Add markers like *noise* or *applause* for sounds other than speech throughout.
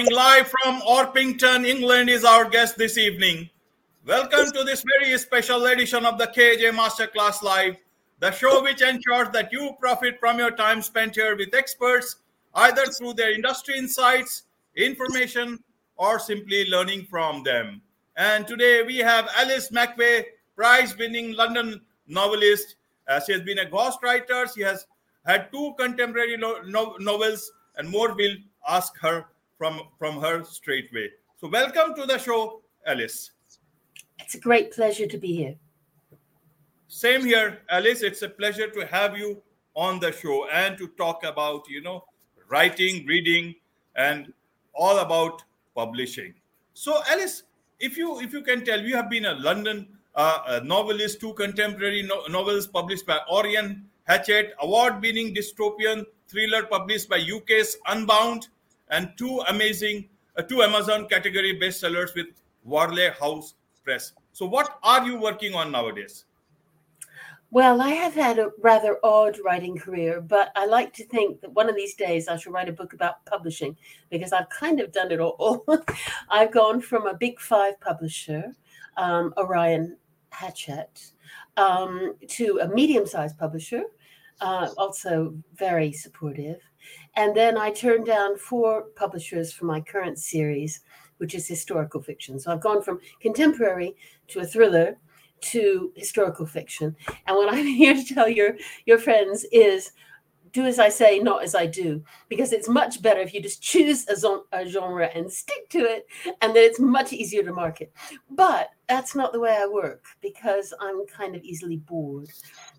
Coming live from Orpington, England, is our guest this evening. Welcome to this very special edition of the KJ Masterclass Live, the show which ensures that you profit from your time spent here with experts, either through their industry insights, information, or simply learning from them. And today we have Alice McVeigh, prize winning London novelist. Uh, she has been a ghostwriter. She has had two contemporary no- no- novels, and more will ask her from, from her straightway. So, welcome to the show, Alice. It's a great pleasure to be here. Same here, Alice. It's a pleasure to have you on the show and to talk about, you know, writing, reading, and all about publishing. So, Alice, if you if you can tell, you have been a London uh, a novelist, two contemporary no- novels published by Orion Hachette, award-winning dystopian thriller published by UK's Unbound, and two amazing uh, two Amazon category bestsellers with Warleigh Hall Press. So, what are you working on nowadays? Well, I have had a rather odd writing career, but I like to think that one of these days I shall write a book about publishing because I've kind of done it all. *laughs* I've gone from a big five publisher, um, Orion Hachette, um, to a medium sized publisher, uh, also very supportive. And then I turned down four publishers for my current series, which is historical fiction. So I've gone from contemporary to a thriller to historical fiction. And what *laughs* I'm here to tell your your friends is do as I say, not as I do, because it's much better if you just choose a, zon- a genre and stick to it, and then it's much easier to market. But that's not the way I work because I'm kind of easily bored.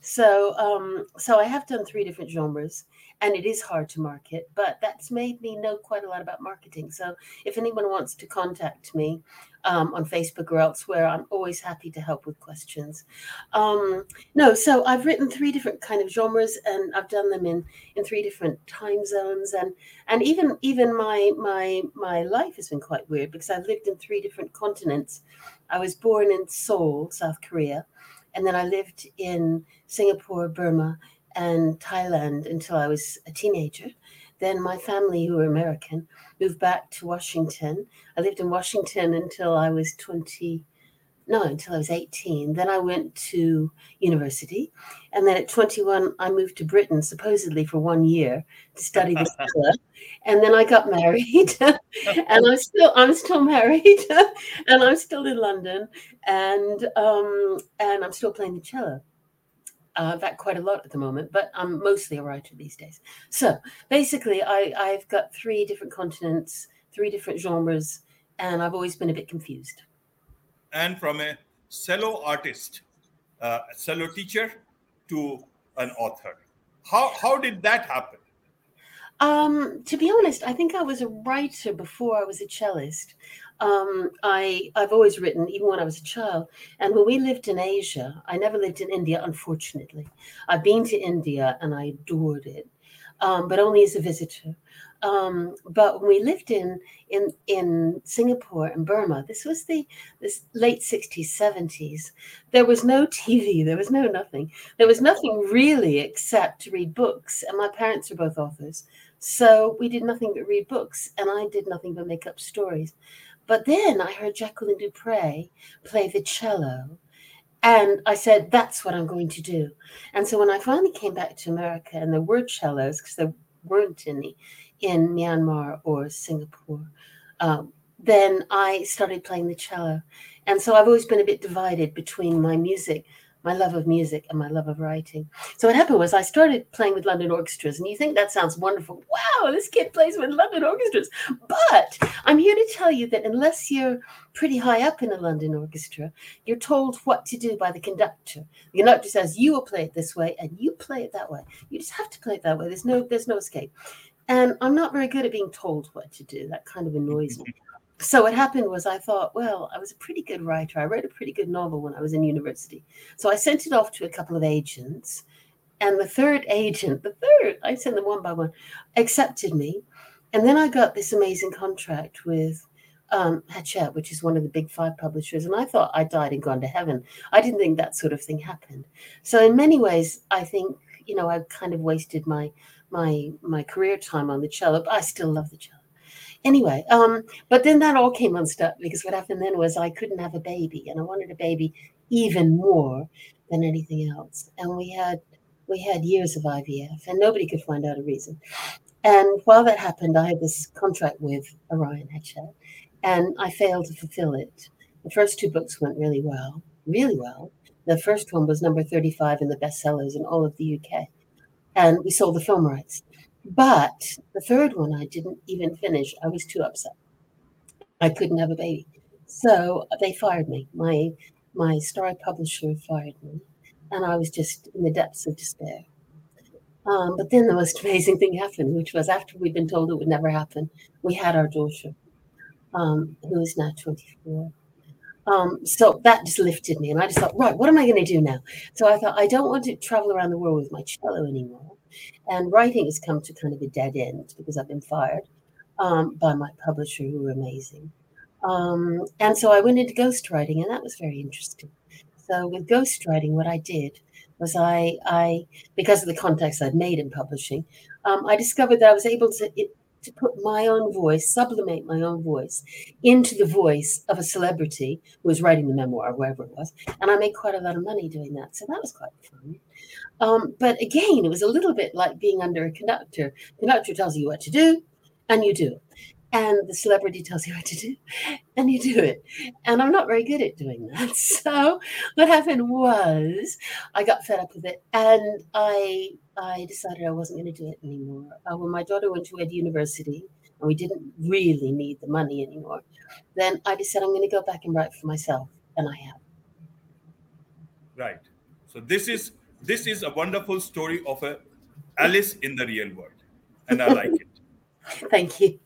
So, um, so I have done three different genres, and it is hard to market, but that's made me know quite a lot about marketing. So, if anyone wants to contact me, um, on Facebook or elsewhere. I'm always happy to help with questions. Um, no, so I've written three different kind of genres, and I've done them in in three different time zones, and and even even my my my life has been quite weird because I've lived in three different continents. I was born in Seoul, South Korea, and then I lived in Singapore, Burma, and Thailand until I was a teenager. Then my family, who were American, moved back to Washington. I lived in Washington until I was 20, no, until I was 18. Then I went to university. And then at 21, I moved to Britain, supposedly for one year to study the *laughs* cello. And then I got married. *laughs* and I'm still I'm still married. *laughs* and I'm still in London. And um, and I'm still playing the cello uh, that quite a lot at the moment, but I'm mostly a writer these days. So basically, I, I've got three different continents, three different genres, and I've always been a bit confused. And from a cello artist, uh, a cello teacher, to an author, how how did that happen? Um, to be honest, I think I was a writer before I was a cellist um, I I've always written, even when I was a child. And when we lived in Asia, I never lived in India, unfortunately. I've been to India and I adored it, um, but only as a visitor. Um, but when we lived in in in Singapore and Burma, this was the this late sixties, seventies. There was no TV, there was no nothing. There was nothing really except to read books. And my parents are both authors, so we did nothing but read books, and I did nothing but make up stories. But then I heard Jacqueline du Pré play the cello. And I said, that's what I'm going to do. And so when I finally came back to America and there were cellos, because there weren't any in Myanmar or Singapore, um, then I started playing the cello. And so I've always been a bit divided between my music my love of music and my love of writing. So what happened was I started playing with London orchestras, and you think that sounds wonderful. Wow, this kid plays with London orchestras. But I'm here to tell you that unless you're pretty high up in a London orchestra, you're told what to do by the conductor. The conductor says you will play it this way, and you play it that way. You just have to play it that way. There's no there's no escape. And I'm not very good at being told what to do. That kind of annoys me so what happened was I thought, well, I was a pretty good writer. I wrote a pretty good novel when I was in university. So I sent it off to a couple of agents. And the third agent, the third, I sent them one by one, accepted me. And then I got this amazing contract with um, Hachette, which is one of the big five publishers. And I thought I died and gone to heaven. I didn't think that sort of thing happened. So in many ways, I think, you know, I've kind of wasted my my my career time on the cello, but I still love the cello. Anyway, um, but then that all came unstuck because what happened then was I couldn't have a baby, and I wanted a baby even more than anything else. And we had we had years of IVF, and nobody could find out a reason. And while that happened, I had this contract with Orion Hachette, and I failed to fulfill it. The first two books went really well, really well. The first one was number 35 in the bestsellers in all of the UK, and we sold the film rights. But the third one I didn't even finish. I was too upset. I couldn't have a baby. So they fired me. My my star publisher fired me. And I was just in the depths of despair. Um, but then the most *laughs* amazing thing happened, which was after we'd been told it would never happen, we had our daughter, um, who is now 24. Um, so that just lifted me. And I just thought, right, what am I going to do now? So I thought, I don't want to travel around the world with my cello anymore. And writing has come to kind of a dead end because I've been fired um, by my publisher, who were amazing. Um, and so I went into ghostwriting, and that was very interesting. So with ghostwriting, what I did was I, I because of the contacts I'd made in publishing, um, I discovered that I was able to to put my own voice, sublimate my own voice into the voice of a celebrity who was writing the memoir, wherever it was. And I made quite a lot of money doing that. So that was quite fun. Um, but again, it was a little bit like being under a conductor. The conductor tells you what to do, and you do and the celebrity tells you what to do and you do it. And i'm not very good at doing that. *laughs* So what happened was i got fed up with it and i i decided i wasn't going to do it anymore. Uh, when my daughter went to ed university and we didn't really need the money anymore then i decided i'm going to go back and write for myself and i have. Right. So this is this is a wonderful story of a alice in the real world and i like it. *laughs* Thank you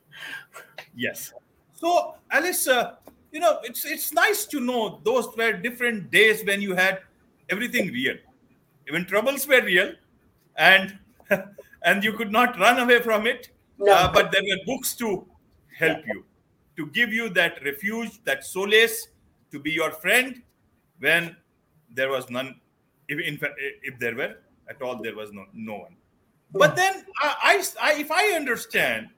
Yes. So, Alice, uh, you know, it's it's nice to know those were different days when you had everything real, even troubles were real, and *laughs* and you could not run away from it. No. Uh, but there were books to help you, to give you that refuge, that solace, to be your friend when there was none. If in fact, if there were at all, there was no no one. But then, I, I, I if I understand,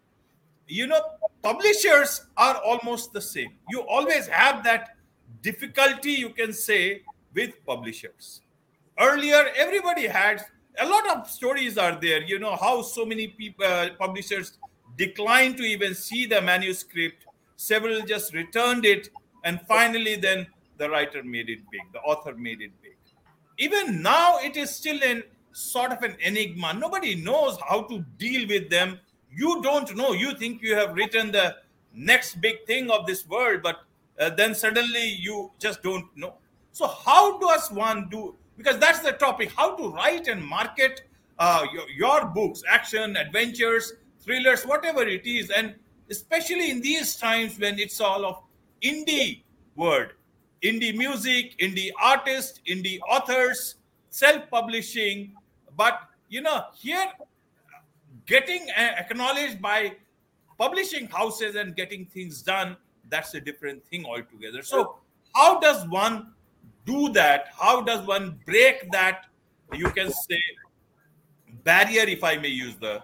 you know, publishers are almost the same. You always have that difficulty, you can say, with publishers. Earlier, everybody had a lot of stories are there. You know how so many people, uh, publishers declined to even see the manuscript. Several just returned it, and finally, then the writer made it big. The author made it big. Even now, it is still in sort of an enigma. Nobody knows how to deal with them you don't know. You think you have written the next big thing of this world but uh, then suddenly you just don't know. So how does one do because that's the topic how to write and market uh, your, your books action adventures thrillers whatever it is and especially in these times when it's all of indie word indie music indie artists indie authors self-publishing. But you know here getting acknowledged by publishing houses and getting things done that's a different thing altogether. So how does one do that? How does one break that you can say barrier if i may use the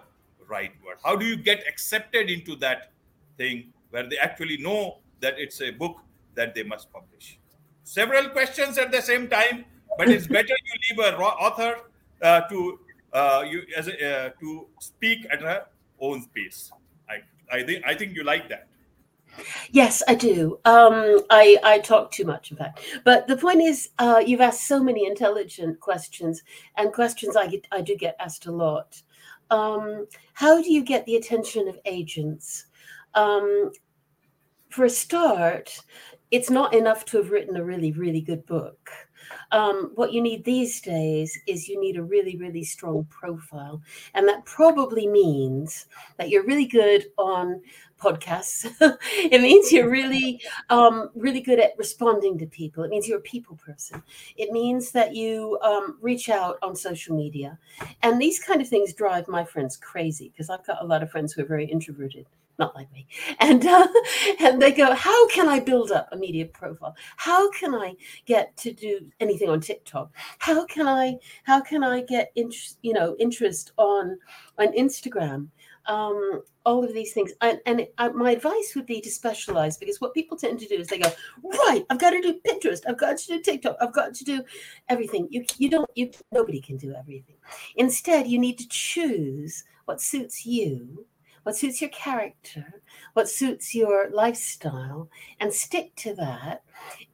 right word? How do you get accepted into that thing where they actually know that it's a book that they must publish? Several questions at the same time but it's *laughs* better you leave a author uh, to uh, you as a, uh, to speak at her own pace. I I think I think you like that. Yes, I do. Um, I I talk too much, in fact. But the point is, uh, you've asked so many intelligent questions, and questions I get I do get asked a lot. Um, how do you get the attention of agents? Um, for a start, it's not enough to have written a really really good book um, what you need these days is you need a really, really strong profile. And that probably means that you're really good on podcasts. *laughs* it means you're really, um, really good at responding to people. It means you're a people person. It means that you um, reach out on social media. And these kind of things drive my friends crazy because I've got a lot of friends who are very introverted not like me and uh, *laughs* and they go how can i build up a media profile how can i get to do anything on tiktok how can i how can i get interest you know interest on on instagram um, all of these things. And, and my advice would be to specialize because what people tend to do is they go, right, I've got to do Pinterest, I've got to do TikTok, I've got to do everything. You you don't you nobody can do everything. Instead, you need to choose what suits you, what suits your character, what suits your lifestyle, and stick to that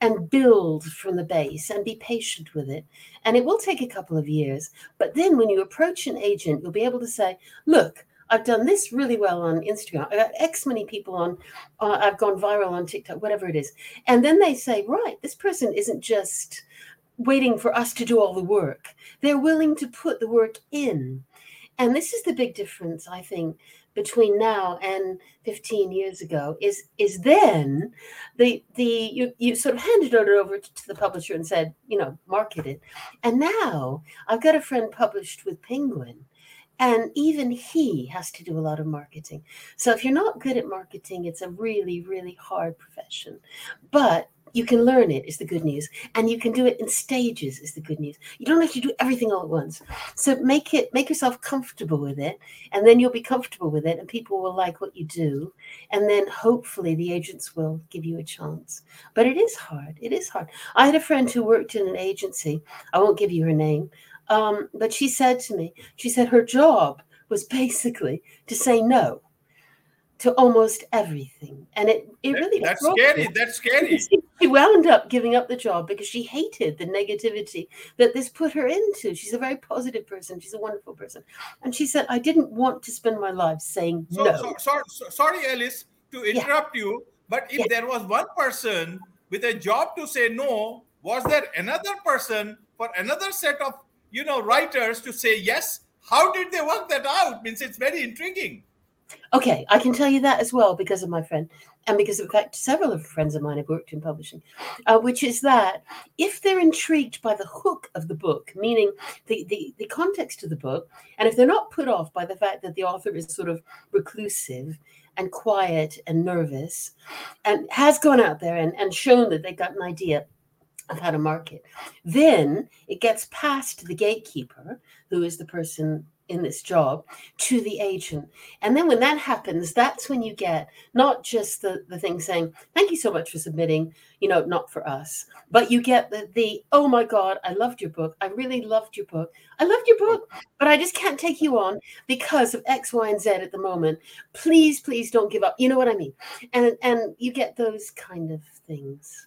and build from the base and be patient with it. And it will take a couple of years. But then when you approach an agent, you'll be able to say, look, I've done this really well on Instagram. I got X many people on, uh, I've gone viral on TikTok, whatever it is. And then they say, right, this person isn't just waiting for us to do all the work. They're willing to put the work in. And this is the big difference, I think, between now and 15 years ago is is then the the you, you sort of handed it over to the publisher and said you know market it and now i've got a friend published with penguin and even he has to do a lot of marketing. So if you're not good at marketing, it's a really, really hard profession. But you can learn it is the good news and you can do it in stages is the good news. You don't have to do everything all at once. So make it make yourself comfortable with it and then you'll be comfortable with it and people will like what you do and then hopefully the agents will give you a chance. But it is hard it is hard. I had a friend who worked in an agency i won't give you her name um, but she said to me, she said her job was basically to say no to almost everything. And it, it That- really that's scary. me. That's scary. She wound up giving up the job because she hated the negativity that this put her into. She's a very positive person. She's a wonderful person. And she said, I didn't want to spend my life saying So, no. so, so, so- sorry, Alice, to interrupt you, but if Yeah. there was one person with a job to say no, was there another person for another set of you know writers to say yes? How did they work that out? Means it's very intriguing. Okay, I can tell you that as well because of my friend, and because in fact several of friends of mine have worked in publishing, uh, which is that if they're intrigued by the hook of the book, meaning the, the the context of the book, and if they're not put off by the fact that the author is sort of reclusive and quiet and nervous, and has gone out there and, and shown that they've got an idea of how to market, then it gets past the gatekeeper, who is the person in this job, to the agent. And then when that happens, that's when you get not just the, the thing saying, thank you so much for submitting, you know, not for us, but you get the, the, oh my God, I loved your book. I really loved your book. I loved your book, but I just can't take you on because of X, Y, and Z at the moment. Please, please don't give up. You know what I mean? And and you get those kind of things.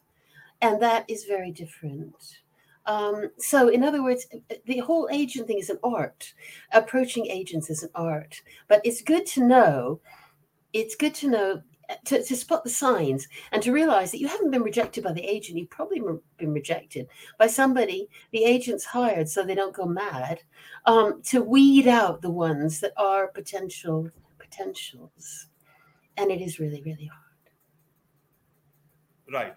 And that is very different. Um, so, in other words, the whole agent thing is an art. Approaching agents is an art, but it's good to know. It's good to know to, to spot the signs and to realize that you haven't been rejected by the agent. You've probably been rejected by somebody the agent's hired so they don't go mad um, to weed out the ones that are potential potentials. And it is really, really hard. Right,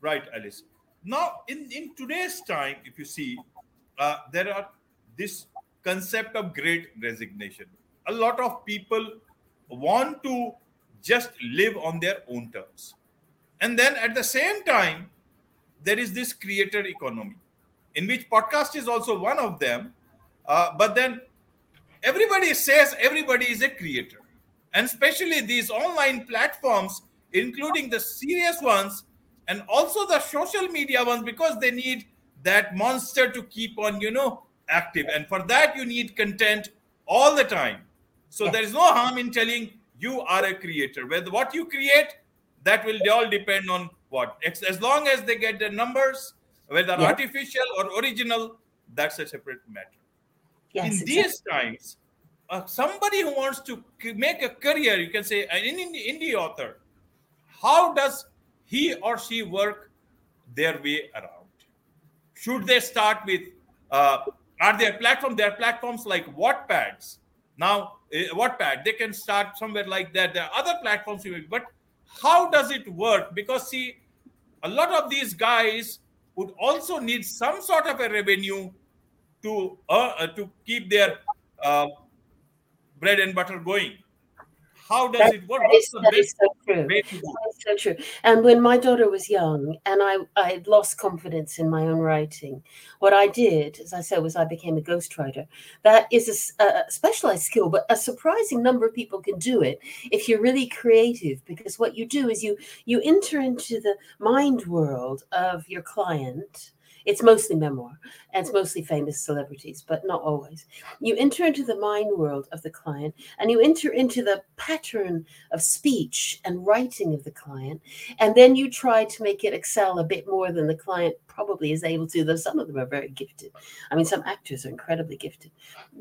right, Alice. Now, in, in today's time, if you see, uh, there are this concept of great resignation. A lot of people want to just live on their own terms. And then at the same time, there is this creator economy, in which podcast is also one of them. Uh, but then everybody says everybody is a creator. And especially these online platforms, including the serious ones and also the social media ones, because they need that monster to keep on, you know, active. And for that, you need content all the time. So Yes. there is no harm in telling you are a creator. Whether what you create, that will all depend on what. As long as they get the numbers, whether Yeah. artificial or original, that's a separate matter Yes. in exactly. these times, uh, somebody who wants to make a career, you can say an indie author, how does he or she work their way around? Should they start with, uh, are there platforms? There are platforms like Wattpads. Now, uh, Wattpad, they can start somewhere like that. There are other platforms, but how does it work? Because, see, a lot of these guys would also need some sort of a revenue to uh, uh, to keep their uh, bread and butter going. How does That- it work? that What's is, the that is best so true. So true. And when my daughter was young and I, I lost confidence in my own writing, what I did, as I said, was I became a ghostwriter. That is a, a specialized skill, but a surprising number of people can do it if you're really creative, because what you do is you you enter into the mind world of your client it's mostly memoir and it's mostly famous celebrities, but not always. You enter into the mind world of the client and you enter into the pattern of speech and writing of the client. And then you try to make it excel a bit more than the client probably is able to, though some of them are very gifted. I mean, some actors are incredibly gifted,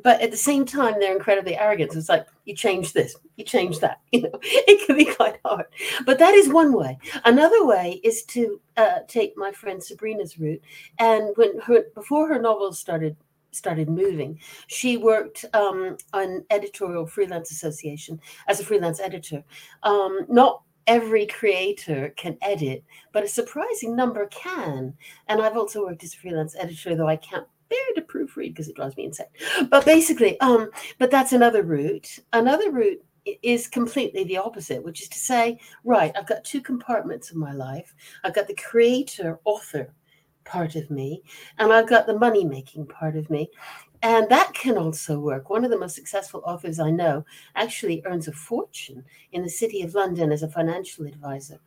but at the same time, they're incredibly arrogant. So it's like, you change this, you change that. *laughs* You know, it can be quite hard. But that is one way. Another way is to uh, take my friend Sabrina's route. And when her before her novels started started moving. She worked um, on editorial freelance association as a freelance editor. Um, not every creator can edit, but a surprising number can. And I've also worked as a freelance editor, though I can't bear to proofread because it drives me insane. But basically, um, but that's another route. Another route is completely the opposite, which is to say, right, I've got two compartments of my life. I've got the creator, author part of me, and I've got the money making part of me. And that can also work. One of the most successful authors I know actually earns a fortune in the city of London as a financial advisor.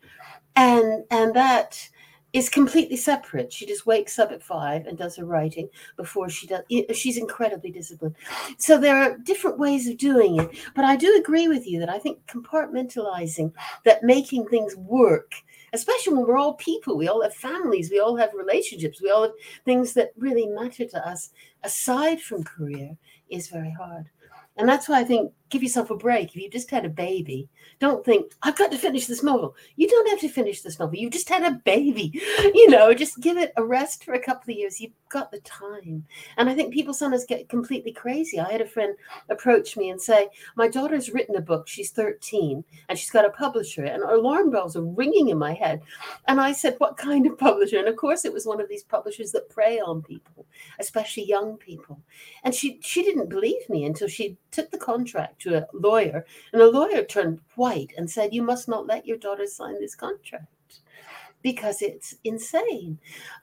And and that is completely separate. She just wakes up at five and does her writing before she does. She's incredibly disciplined. So there are different ways of doing it. But I do agree with you that I think compartmentalizing, that making things work especially when we're all people. We all have families, we all have relationships, we all have things that really matter to us aside from career is very hard. And that's why I think give yourself a break. If you just had a baby, don't think, I've got to finish this novel. You don't have to finish this novel. You just had a baby. *laughs* You know, just give it a rest for a couple of years. You've got the time. And I think people sometimes get completely crazy. I had a friend approach me and say, My daughter's written a book. She's 13 and she's got a publisher. And alarm bells are ringing in my head. And I said, What kind of publisher? And of course, it was one of these publishers that prey on people, especially young people. And she, she didn't believe me until she took the contract to a lawyer, and the lawyer turned white and said, You must not let your daughter sign this contract because it's insane.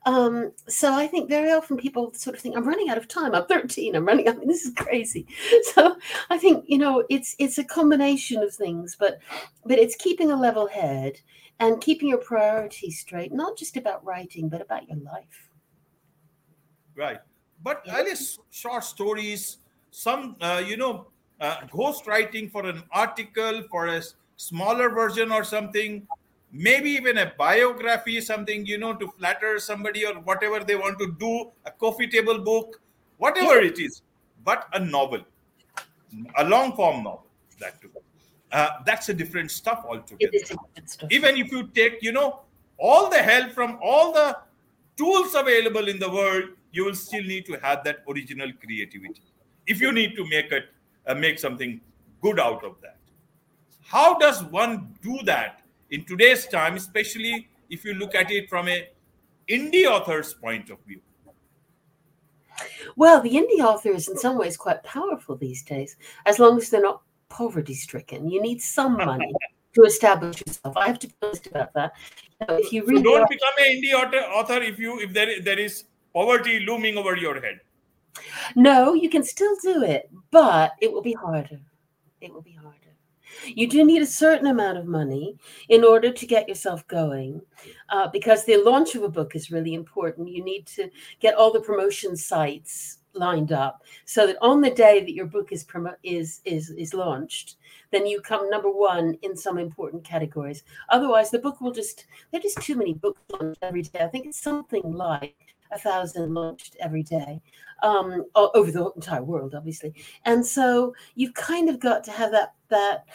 Um, so I think very often people sort of think, I'm running out of time. I'm 13. I'm running. I mean, this is crazy. *laughs* So I think you know it's it's a combination of things, but but it's keeping a level head and keeping your priorities straight, not just about writing, but about your life. Right. But yeah. Alice, short stories, some uh, you know uh, ghost writing for an article, for a smaller version or something, maybe even a biography, something, you know, to flatter somebody or whatever they want to do, a coffee table book, whatever it is, but a novel, a long form novel, that too. Uh, that's a different stuff altogether. Different stuff. Even if you take, you know, all the help from all the tools available in the world, you will still need to have that original creativity. If you need to make it uh, make something good out of that. How does one do that in today's time, especially if you look at it from a indie author's point of view? Well, the indie author is in some ways quite powerful these days, as long as they're not poverty stricken. You need some money to establish yourself. I have to honest about that. You know, if you read, so don't become an indie author, author if you if there there is poverty looming over your head. No, you can still do it, but it will be harder. It will be harder. You do need a certain amount of money in order to get yourself going, uh, because the launch of a book is really important. You need to get all the promotion sites lined up so that on the day that your book is promo- is is is launched, then you come number one in some important categories. Otherwise, the book will just there's just too many books launched every day. I think it's something like a thousand launched every day um, over the entire world, obviously. And so you've kind of got to have that that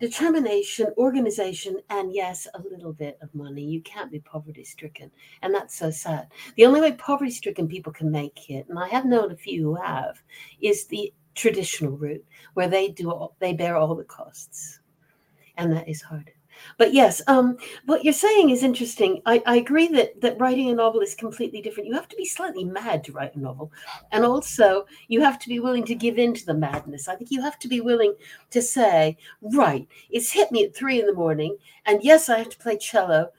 determination, organization, and yes, a little bit of money. You can't be poverty stricken, and that's so sad. The only way poverty stricken people can make it, and I have known a few who have, is the traditional route where they do all, they bear all the costs, and that is hard. But yes, um, what you're saying is interesting. I, I agree that that writing a novel is completely different. You have to be slightly mad to write a novel, and also you have to be willing to give in to the madness. I think you have to be willing to say, right, it's hit me at three in the morning, and yes, I have to play cello,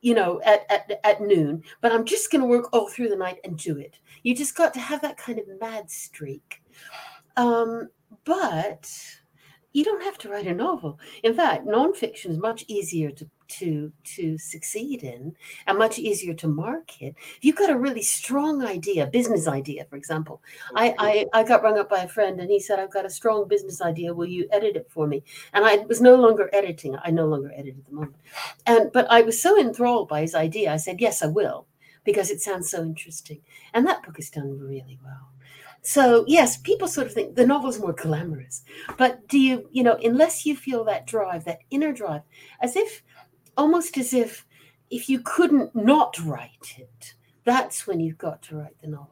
you know, at at, at noon, but I'm just going to work all through the night and do it. You just got to have that kind of mad streak. Um, but you don't have to write a novel. In fact, nonfiction is much easier to to to succeed in and much easier to market. If you've got a really strong idea, business idea, for example. I, I I got rung up by a friend and he said, I've got a strong business idea. Will you edit it for me? And I was no longer editing. I no longer edit at the moment. And but I was so enthralled by his idea, I said, Yes, I will, because it sounds so interesting. And that book is done really well. So yes, people sort of think the novel's more glamorous, but do you, you know, unless you feel that drive, that inner drive, as if, almost as if, if you couldn't not write it, that's when you've got to write the novel.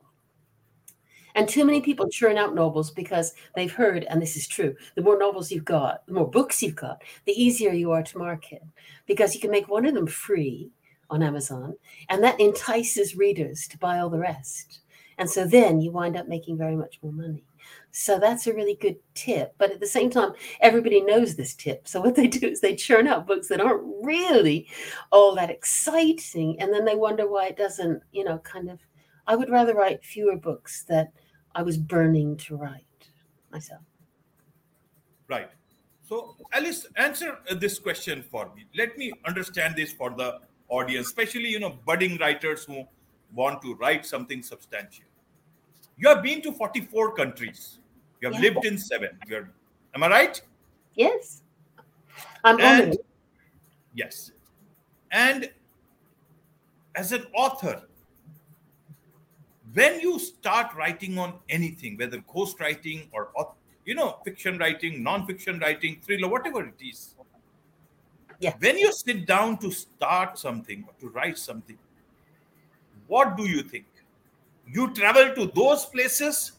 And too many people churn out novels because they've heard, and this is true, the more novels you've got, the more books you've got, the easier you are to market because you can make one of them free on Amazon, and that entices readers to buy all the rest. And so then you wind up making very much more money. So that's a really good tip. But at the same time, everybody knows this tip. So what they do is they churn out books that aren't really all that exciting. And then they wonder why it doesn't, you know, kind of. I would rather write fewer books that I was burning to write myself. Right. So, Alice, answer uh, this question for me. Let me understand this for the audience, especially, you know, budding writers who want to write something substantial. You have been to 44 countries. You have yeah. lived in seven. You're, am I right? Yes. I'm and, honored. Yes. And as an author, when you start writing on anything, whether ghost writing or you know, fiction writing, non-fiction writing, thriller, whatever it is. Yeah. When you sit down to start something or to write something, what do you think? You travel to those places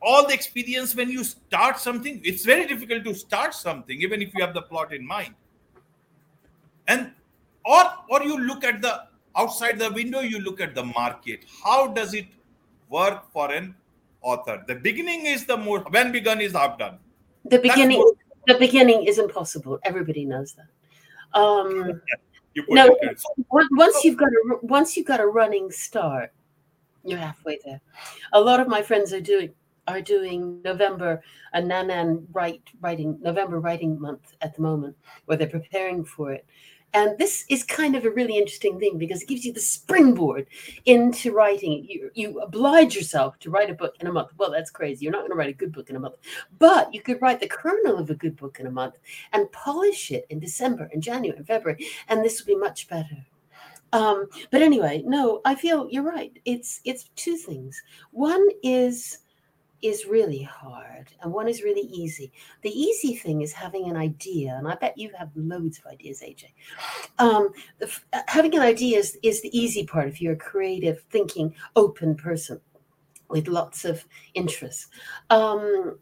all the experience when you start something it's very difficult to start something even if you have the plot in mind. And or or you look at the outside the window you look at the market. How does it work for an author? The beginning is the more when begun is half done. The beginning more, the beginning is impossible. Everybody knows that. Um *laughs* no once you've got a once you've got a running start you're halfway there. A lot of my friends are doing are doing November a Nanan write writing November writing month at the moment, where they're preparing for it. And this is kind of a really interesting thing because it gives you the springboard into writing. You, you oblige yourself to write a book in a month. Well, that's crazy. You're not going to write a good book in a month, but you could write the kernel of a good book in a month and polish it in December and January and February. And this will be much better. Um, but anyway, no, I feel you're right. It's it's two things. One is is really hard and one is really easy. The easy thing is having an idea, and I bet you have loads of ideas, AJ. Um, the, uh, having an idea is, is the easy part if you're a creative, thinking, open person with lots of interests. Um,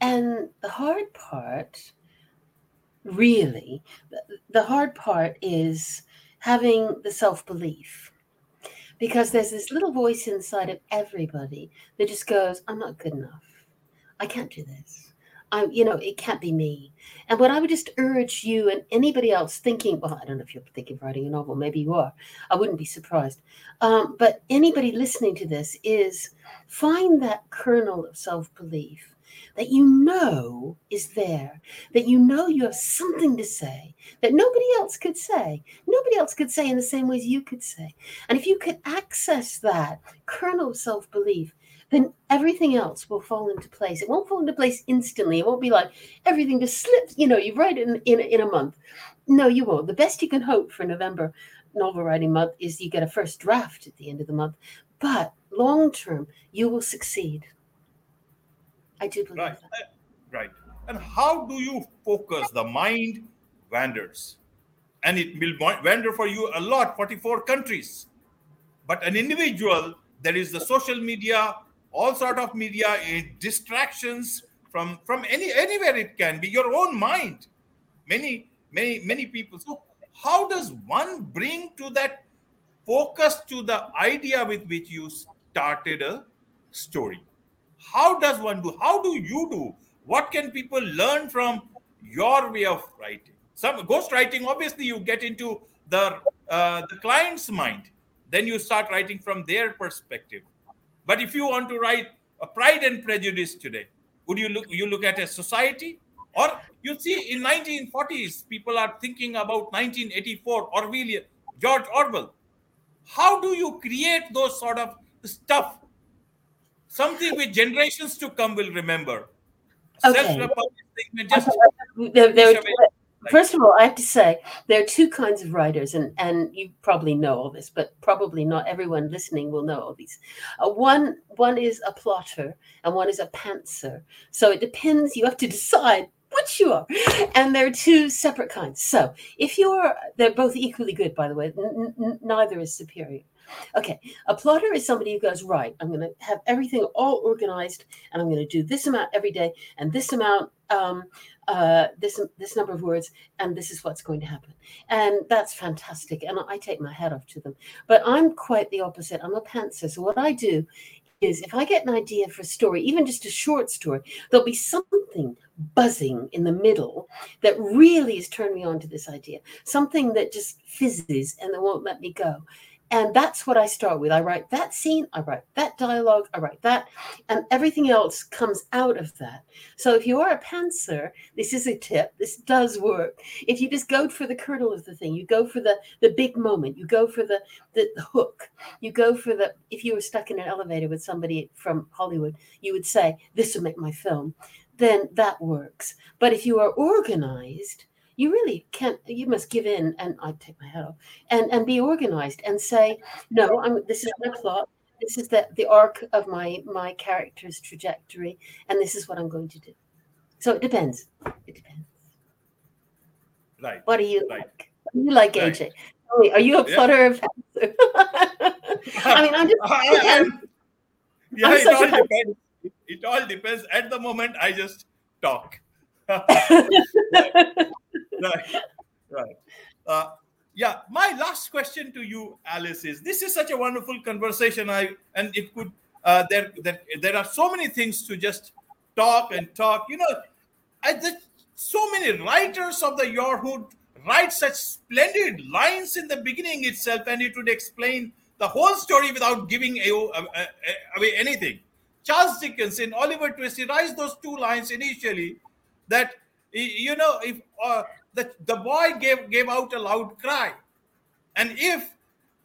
and the hard part, really, the, the hard part is having the self belief. Because there's this little voice inside of everybody that just goes, I'm not good enough. I can't do this. I, you know, it can't be me. And what I would just urge you and anybody else thinking, well, I don't know if you're thinking of writing a novel, maybe you are. I wouldn't be surprised. Um, but anybody listening to this is find that kernel of self belief that you know is there, that you know you have something to say that nobody else could say. Nobody else could say in the same ways you could say. And if you could access that kernel of self belief, then everything else will fall into place. It won't fall into place instantly. It won't be like everything just slips, you know, you write it in, in, in a month. No, you won't. The best you can hope for November novel writing month is you get a first draft at the end of the month. But long term, you will succeed. I do believe right. that. Right. And how do you focus? The mind wanders. And it will wander for you a lot, 44 countries. But an individual, there is the social media, all sort of media, eh, distractions from, from any anywhere it can be, your own mind. Many many many people. So how does one bring to that focus to the idea with which you started a story? How does one do? How do you do? What can people learn from your way of writing? Some ghost writing, obviously, you get into the uh, the client's mind. Then you start writing from their perspective. But if you want to write a Pride and Prejudice today, would you look you look at a society or you see in 1940s people are thinking about 1984 orwellian george orwell how do you create those sort of stuff something which generations to come will remember okay. just there, there, First of all, I have to say there are two kinds of writers, and, and you probably know all this, but probably not everyone listening will know all these. Uh, one one is a plotter, and one is a pantser. So it depends. You have to decide which you are, and there are two separate kinds. So if you're, they're both equally good, by the way. N- n- neither is superior. Okay, a plotter is somebody who goes, right, I'm going to have everything all organized and I'm going to do this amount every day and this amount, um, uh, this, this number of words, and this is what's going to happen. And that's fantastic. And I take my hat off to them. But I'm quite the opposite. I'm a pantser. So what I do is if I get an idea for a story, even just a short story, there'll be something buzzing in the middle that really has turned me on to this idea, something that just fizzes and that won't let me go. And that's what I start with. I write that scene, I write that dialogue, I write that, and everything else comes out of that. So if you are a pantser, this is a tip. This does work. If you just go for the kernel of the thing, you go for the the big moment, you go for the the, the hook, you go for the. If you were stuck in an elevator with somebody from Hollywood, you would say, "This will make my film." Then that works. But if you are organized, you really can't you must give in and i take my hat off and and be organized and say no i'm this is my plot. This is the the arc of my my character's trajectory and this is what i'm going to do. So it depends. It depends. Right what do you like. what do you like right. aj oh, are you a plotter yeah. of *laughs* i mean i'm just *laughs* I, yeah I'm it all depends. It all depends. At the moment i just talk right, right. Uh, yeah, my last question to you, Alice, is: This is such a wonderful conversation. I and it could uh, there there there are so many things to just talk and talk. You know, I just so many writers of the Your Hood write such splendid lines in the beginning itself, and it would explain the whole story without giving away anything. Charles Dickens in Oliver Twist, he writes those two lines initially that you know if uh, the, the boy gave gave out a loud cry. And if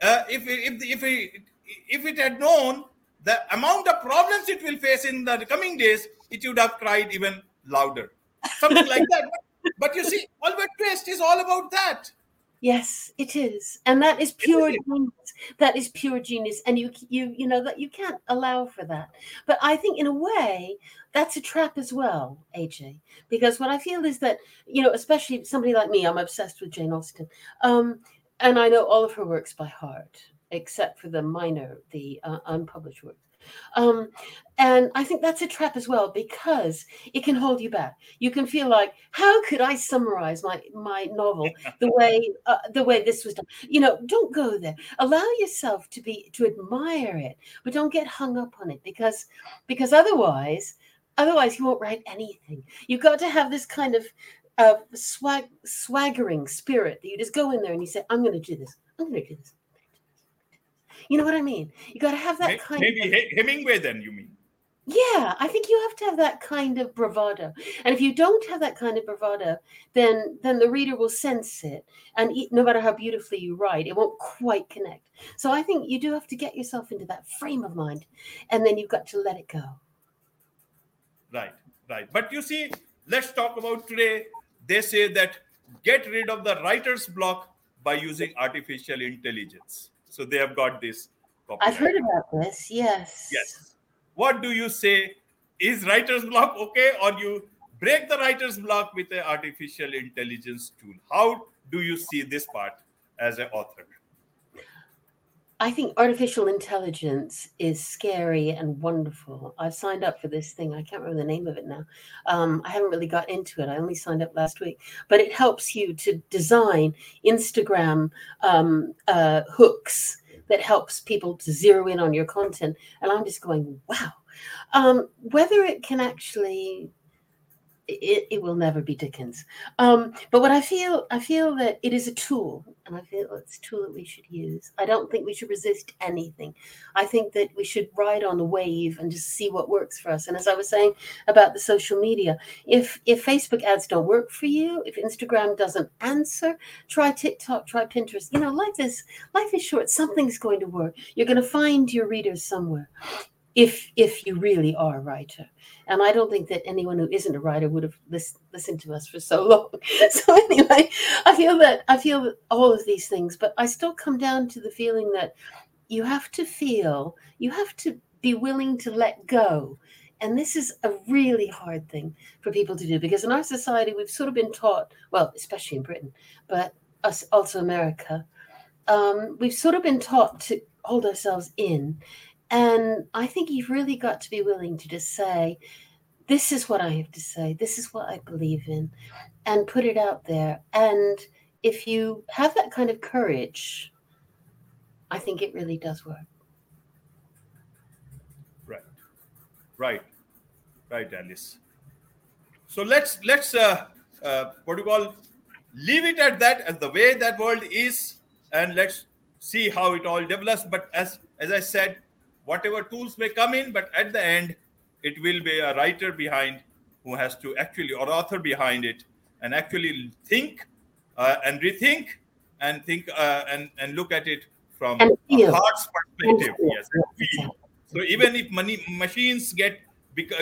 uh, if if if it, if it had known the amount of problems it will face in the coming days it would have cried even louder. Something like that. But you see Oliver Twist is all about that Yes, it is, and that is pure genius. That is pure genius, and you you you know that you can't allow for that. But I think, in a way, that's a trap as well, AJ. Because what I feel is that you know, especially somebody like me, I'm obsessed with Jane Austen, um, and I know all of her works by heart, except for the minor, the uh, unpublished works. Um, and I think that's a trap as well because it can hold you back. You can feel like, how could I summarize my my novel *laughs* the way uh, the way this was done? You know, don't go there. Allow yourself to be to admire it, but don't get hung up on it because because otherwise otherwise you won't write anything. You've got to have this kind of uh, swag swaggering spirit that you just go in there and you say, I'm going to do this. I'm going to do this. You know what I mean? You got to have that kind maybe of. Maybe Hemingway, then you mean? Yeah, I think you have to have that kind of bravado. And if you don't have that kind of bravado, then then the reader will sense it. And no matter how beautifully you write, it won't quite connect. So I think you do have to get yourself into that frame of mind, and then you've got to let it go. Right, right. But you see, let's talk about today. They say that get rid of the writer's block by using artificial intelligence. So they have got this. I've heard about this. Yes. Yes. What do you say? Is writer's block okay, or you break the writer's block with an artificial intelligence tool? How do you see this part as an author? I think artificial intelligence is scary and wonderful. I've signed up for this thing. I can't remember the name of it now. Um, I haven't really got into it. I only signed up last week, but it helps you to design Instagram um, uh, hooks that helps people to zero in on your content. And I'm just going, wow. Um, whether it can actually it, it will never be Dickens. Um, but what I feel, I feel that it is a tool, and I feel it's a tool that we should use. I don't think we should resist anything. I think that we should ride on the wave and just see what works for us. And as I was saying about the social media, if if Facebook ads don't work for you, if Instagram doesn't answer, try TikTok, try Pinterest. You know, life is life is short. Something's going to work. You're going to find your readers somewhere if if you really are a writer. And i don't think that anyone who isn't a writer would have lis- listened to us for so *laughs* long. So anyway i feel that i feel all of these things but i still come down to the feeling that you have to feel you have to be willing to let go. And this is a really hard thing for people to do because in our society we've sort of been taught well especially in britain but us also america um, we've sort of been taught to hold ourselves in and I think you've really got to be willing to just say, this is what I have to say, this is what I believe in, and put it out there. And if you have that kind of courage, I think it really does work. Right, right, right, Alice. So let's let's uh, uh, what do you call leave it at that as the way that world is, and let's see how it all develops. But as as I said, whatever tools may come in, but at the end, it will be a writer behind who has to actually, or author behind it, and actually think uh, and rethink and think uh, and and look at it from a heart's perspective. Yes, So even if money machines get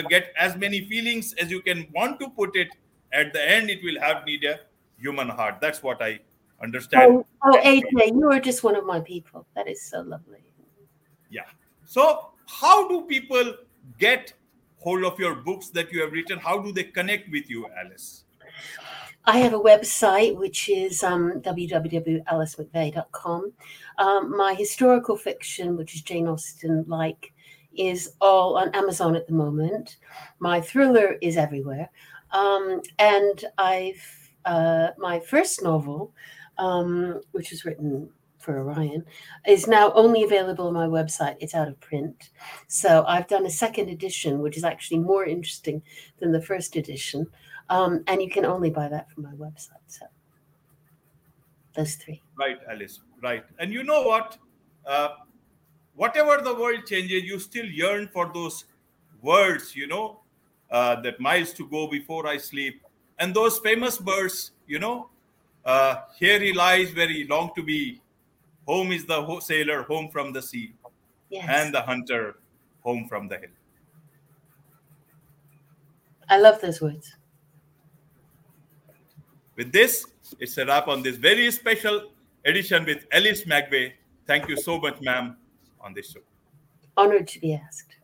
get as many feelings as you can want to put it, at the end it will have need a human heart. That's what I understand. Oh, oh AJ, you are just one of my people. That is so lovely. Yeah. So, how do people get hold of your books that you have written? How do they connect with you, Alice? I have a website which is um, www.alicemcveigh.com. Um, my historical fiction, which is Jane Austen like, is all on Amazon at the moment. My thriller is everywhere. Um, and I've uh, my first novel, um, which was written for Orion is now only available on my website. It's out of print. So I've done a second edition, which is actually more interesting than the first edition. Um, and you can only buy that from my website. So those three. Right, Alice. Right. And you know what? Uh, whatever the world changes, you still yearn for those words, you know, uh, that miles to go before I sleep. And those famous birds, you know, uh, here he lies where he longed to be Home is the sailor home from the sea, yes. and the hunter home from the hill. I love those words. With this, it's a wrap on this very special edition with Alice McVeigh. Thank you so much, ma'am, on this show. Honored to be asked.